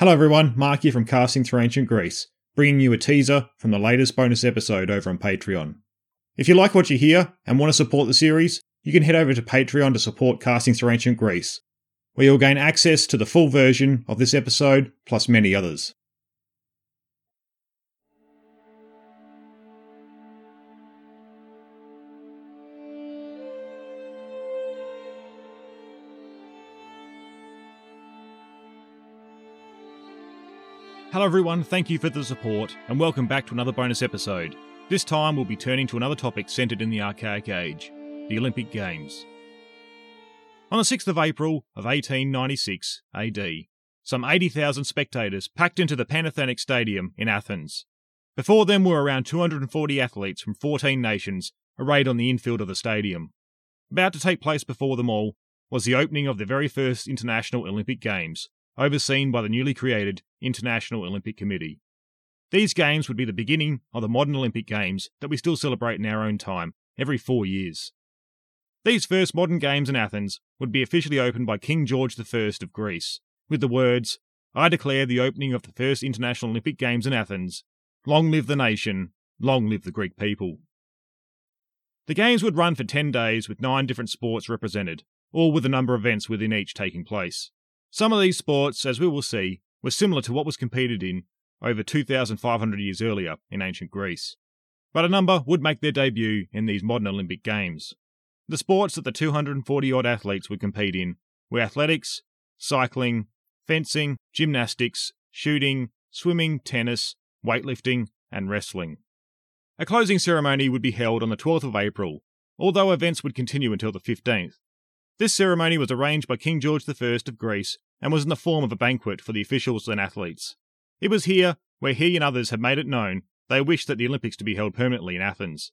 Hello everyone, Mark here from Casting Through Ancient Greece, bringing you a teaser from the latest bonus episode over on Patreon. If you like what you hear and want to support the series, you can head over to Patreon to support Casting Through Ancient Greece, where you'll gain access to the full version of this episode plus many others. Hello, everyone. Thank you for the support, and welcome back to another bonus episode. This time, we'll be turning to another topic centered in the Archaic Age the Olympic Games. On the 6th of April of 1896 AD, some 80,000 spectators packed into the Panathenaic Stadium in Athens. Before them were around 240 athletes from 14 nations arrayed on the infield of the stadium. About to take place before them all was the opening of the very first International Olympic Games, overseen by the newly created International Olympic Committee. These games would be the beginning of the modern Olympic Games that we still celebrate in our own time, every four years. These first modern games in Athens would be officially opened by King George I of Greece, with the words, I declare the opening of the first International Olympic Games in Athens. Long live the nation, long live the Greek people. The Games would run for 10 days with nine different sports represented, all with a number of events within each taking place. Some of these sports, as we will see, were similar to what was competed in over 2,500 years earlier in ancient Greece. But a number would make their debut in these modern Olympic Games. The sports that the 240 odd athletes would compete in were athletics, cycling, fencing, gymnastics, shooting, swimming, tennis, weightlifting, and wrestling. A closing ceremony would be held on the 12th of April, although events would continue until the 15th. This ceremony was arranged by King George I of Greece and was in the form of a banquet for the officials and athletes. It was here where he and others had made it known they wished that the Olympics to be held permanently in Athens.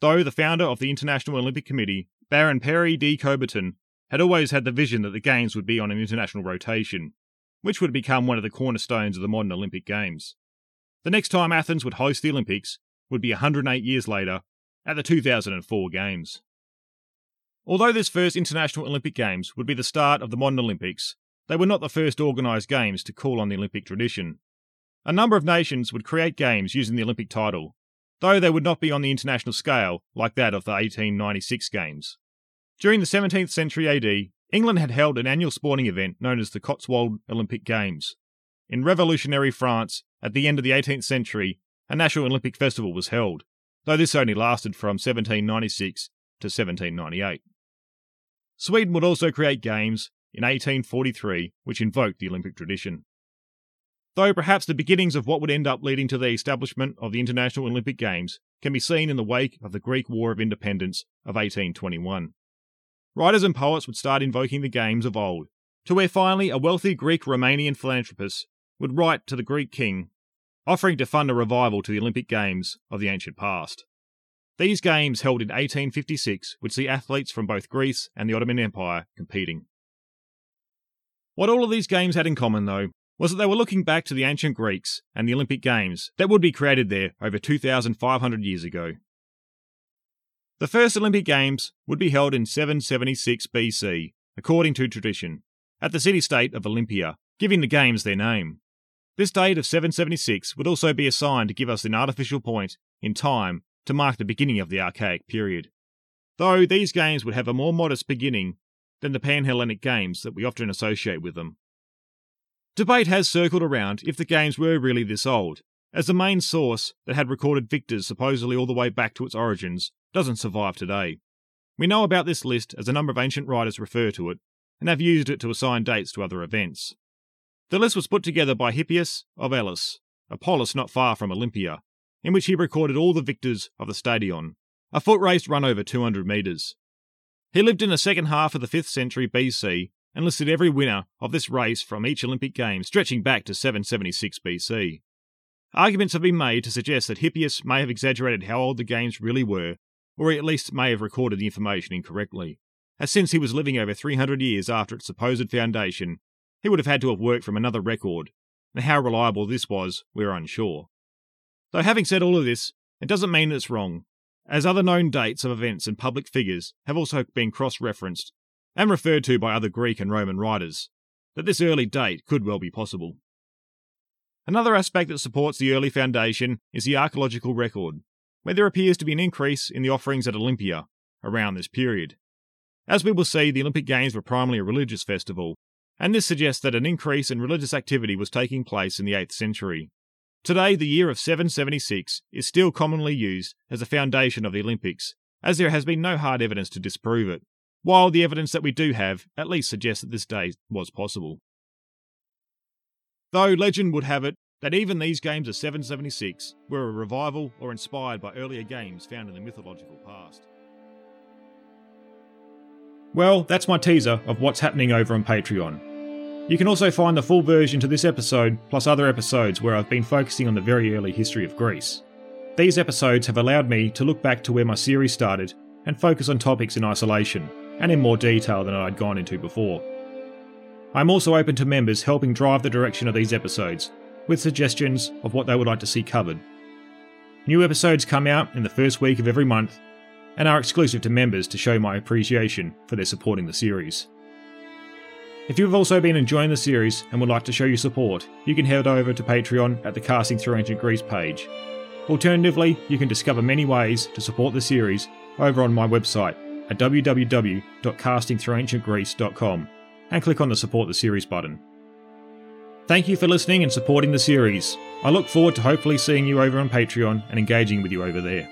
Though the founder of the International Olympic Committee, Baron Pierre de Coubertin, had always had the vision that the Games would be on an international rotation, which would become one of the cornerstones of the modern Olympic Games. The next time Athens would host the Olympics would be 108 years later at the 2004 Games. Although this first International Olympic Games would be the start of the modern Olympics, they were not the first organised games to call on the Olympic tradition. A number of nations would create games using the Olympic title, though they would not be on the international scale like that of the 1896 Games. During the 17th century AD, England had held an annual sporting event known as the Cotswold Olympic Games. In revolutionary France, at the end of the 18th century, a national Olympic festival was held, though this only lasted from 1796 to 1798. Sweden would also create games in 1843 which invoked the Olympic tradition. Though perhaps the beginnings of what would end up leading to the establishment of the International Olympic Games can be seen in the wake of the Greek War of Independence of 1821. Writers and poets would start invoking the games of old, to where finally a wealthy Greek Romanian philanthropist would write to the Greek king, offering to fund a revival to the Olympic Games of the ancient past. These games, held in 1856, would see athletes from both Greece and the Ottoman Empire competing. What all of these games had in common, though, was that they were looking back to the ancient Greeks and the Olympic Games that would be created there over 2,500 years ago. The first Olympic Games would be held in 776 BC, according to tradition, at the city state of Olympia, giving the Games their name. This date of 776 would also be assigned to give us an artificial point in time to mark the beginning of the Archaic period. Though these games would have a more modest beginning than the Panhellenic games that we often associate with them. Debate has circled around if the games were really this old, as the main source that had recorded victors supposedly all the way back to its origins doesn't survive today. We know about this list as a number of ancient writers refer to it, and have used it to assign dates to other events. The list was put together by Hippias of Elis, a polis not far from Olympia, in which he recorded all the victors of the stadion, a foot race run over 200 metres. He lived in the second half of the 5th century BC and listed every winner of this race from each Olympic Games stretching back to 776 BC. Arguments have been made to suggest that Hippias may have exaggerated how old the Games really were, or at least may have recorded the information incorrectly, as since he was living over 300 years after its supposed foundation, he would have had to have worked from another record, and how reliable this was, we're unsure. Though having said all of this, it doesn't mean that it's wrong, as other known dates of events and public figures have also been cross referenced and referred to by other Greek and Roman writers, that this early date could well be possible. Another aspect that supports the early foundation is the archaeological record, where there appears to be an increase in the offerings at Olympia around this period. As we will see, the Olympic Games were primarily a religious festival, and this suggests that an increase in religious activity was taking place in the 8th century. Today, the year of 776 is still commonly used as a foundation of the Olympics, as there has been no hard evidence to disprove it, while the evidence that we do have at least suggests that this day was possible. Though legend would have it that even these games of 776 were a revival or inspired by earlier games found in the mythological past. Well, that's my teaser of what's happening over on Patreon. You can also find the full version to this episode, plus other episodes where I've been focusing on the very early history of Greece. These episodes have allowed me to look back to where my series started and focus on topics in isolation, and in more detail than I'd gone into before. I'm also open to members helping drive the direction of these episodes, with suggestions of what they would like to see covered. New episodes come out in the first week of every month, and are exclusive to members to show my appreciation for their supporting the series. If you have also been enjoying the series and would like to show your support, you can head over to Patreon at the Casting Through Ancient Greece page. Alternatively, you can discover many ways to support the series over on my website at www.castingthroughancientgreece.com and click on the Support the Series button. Thank you for listening and supporting the series. I look forward to hopefully seeing you over on Patreon and engaging with you over there.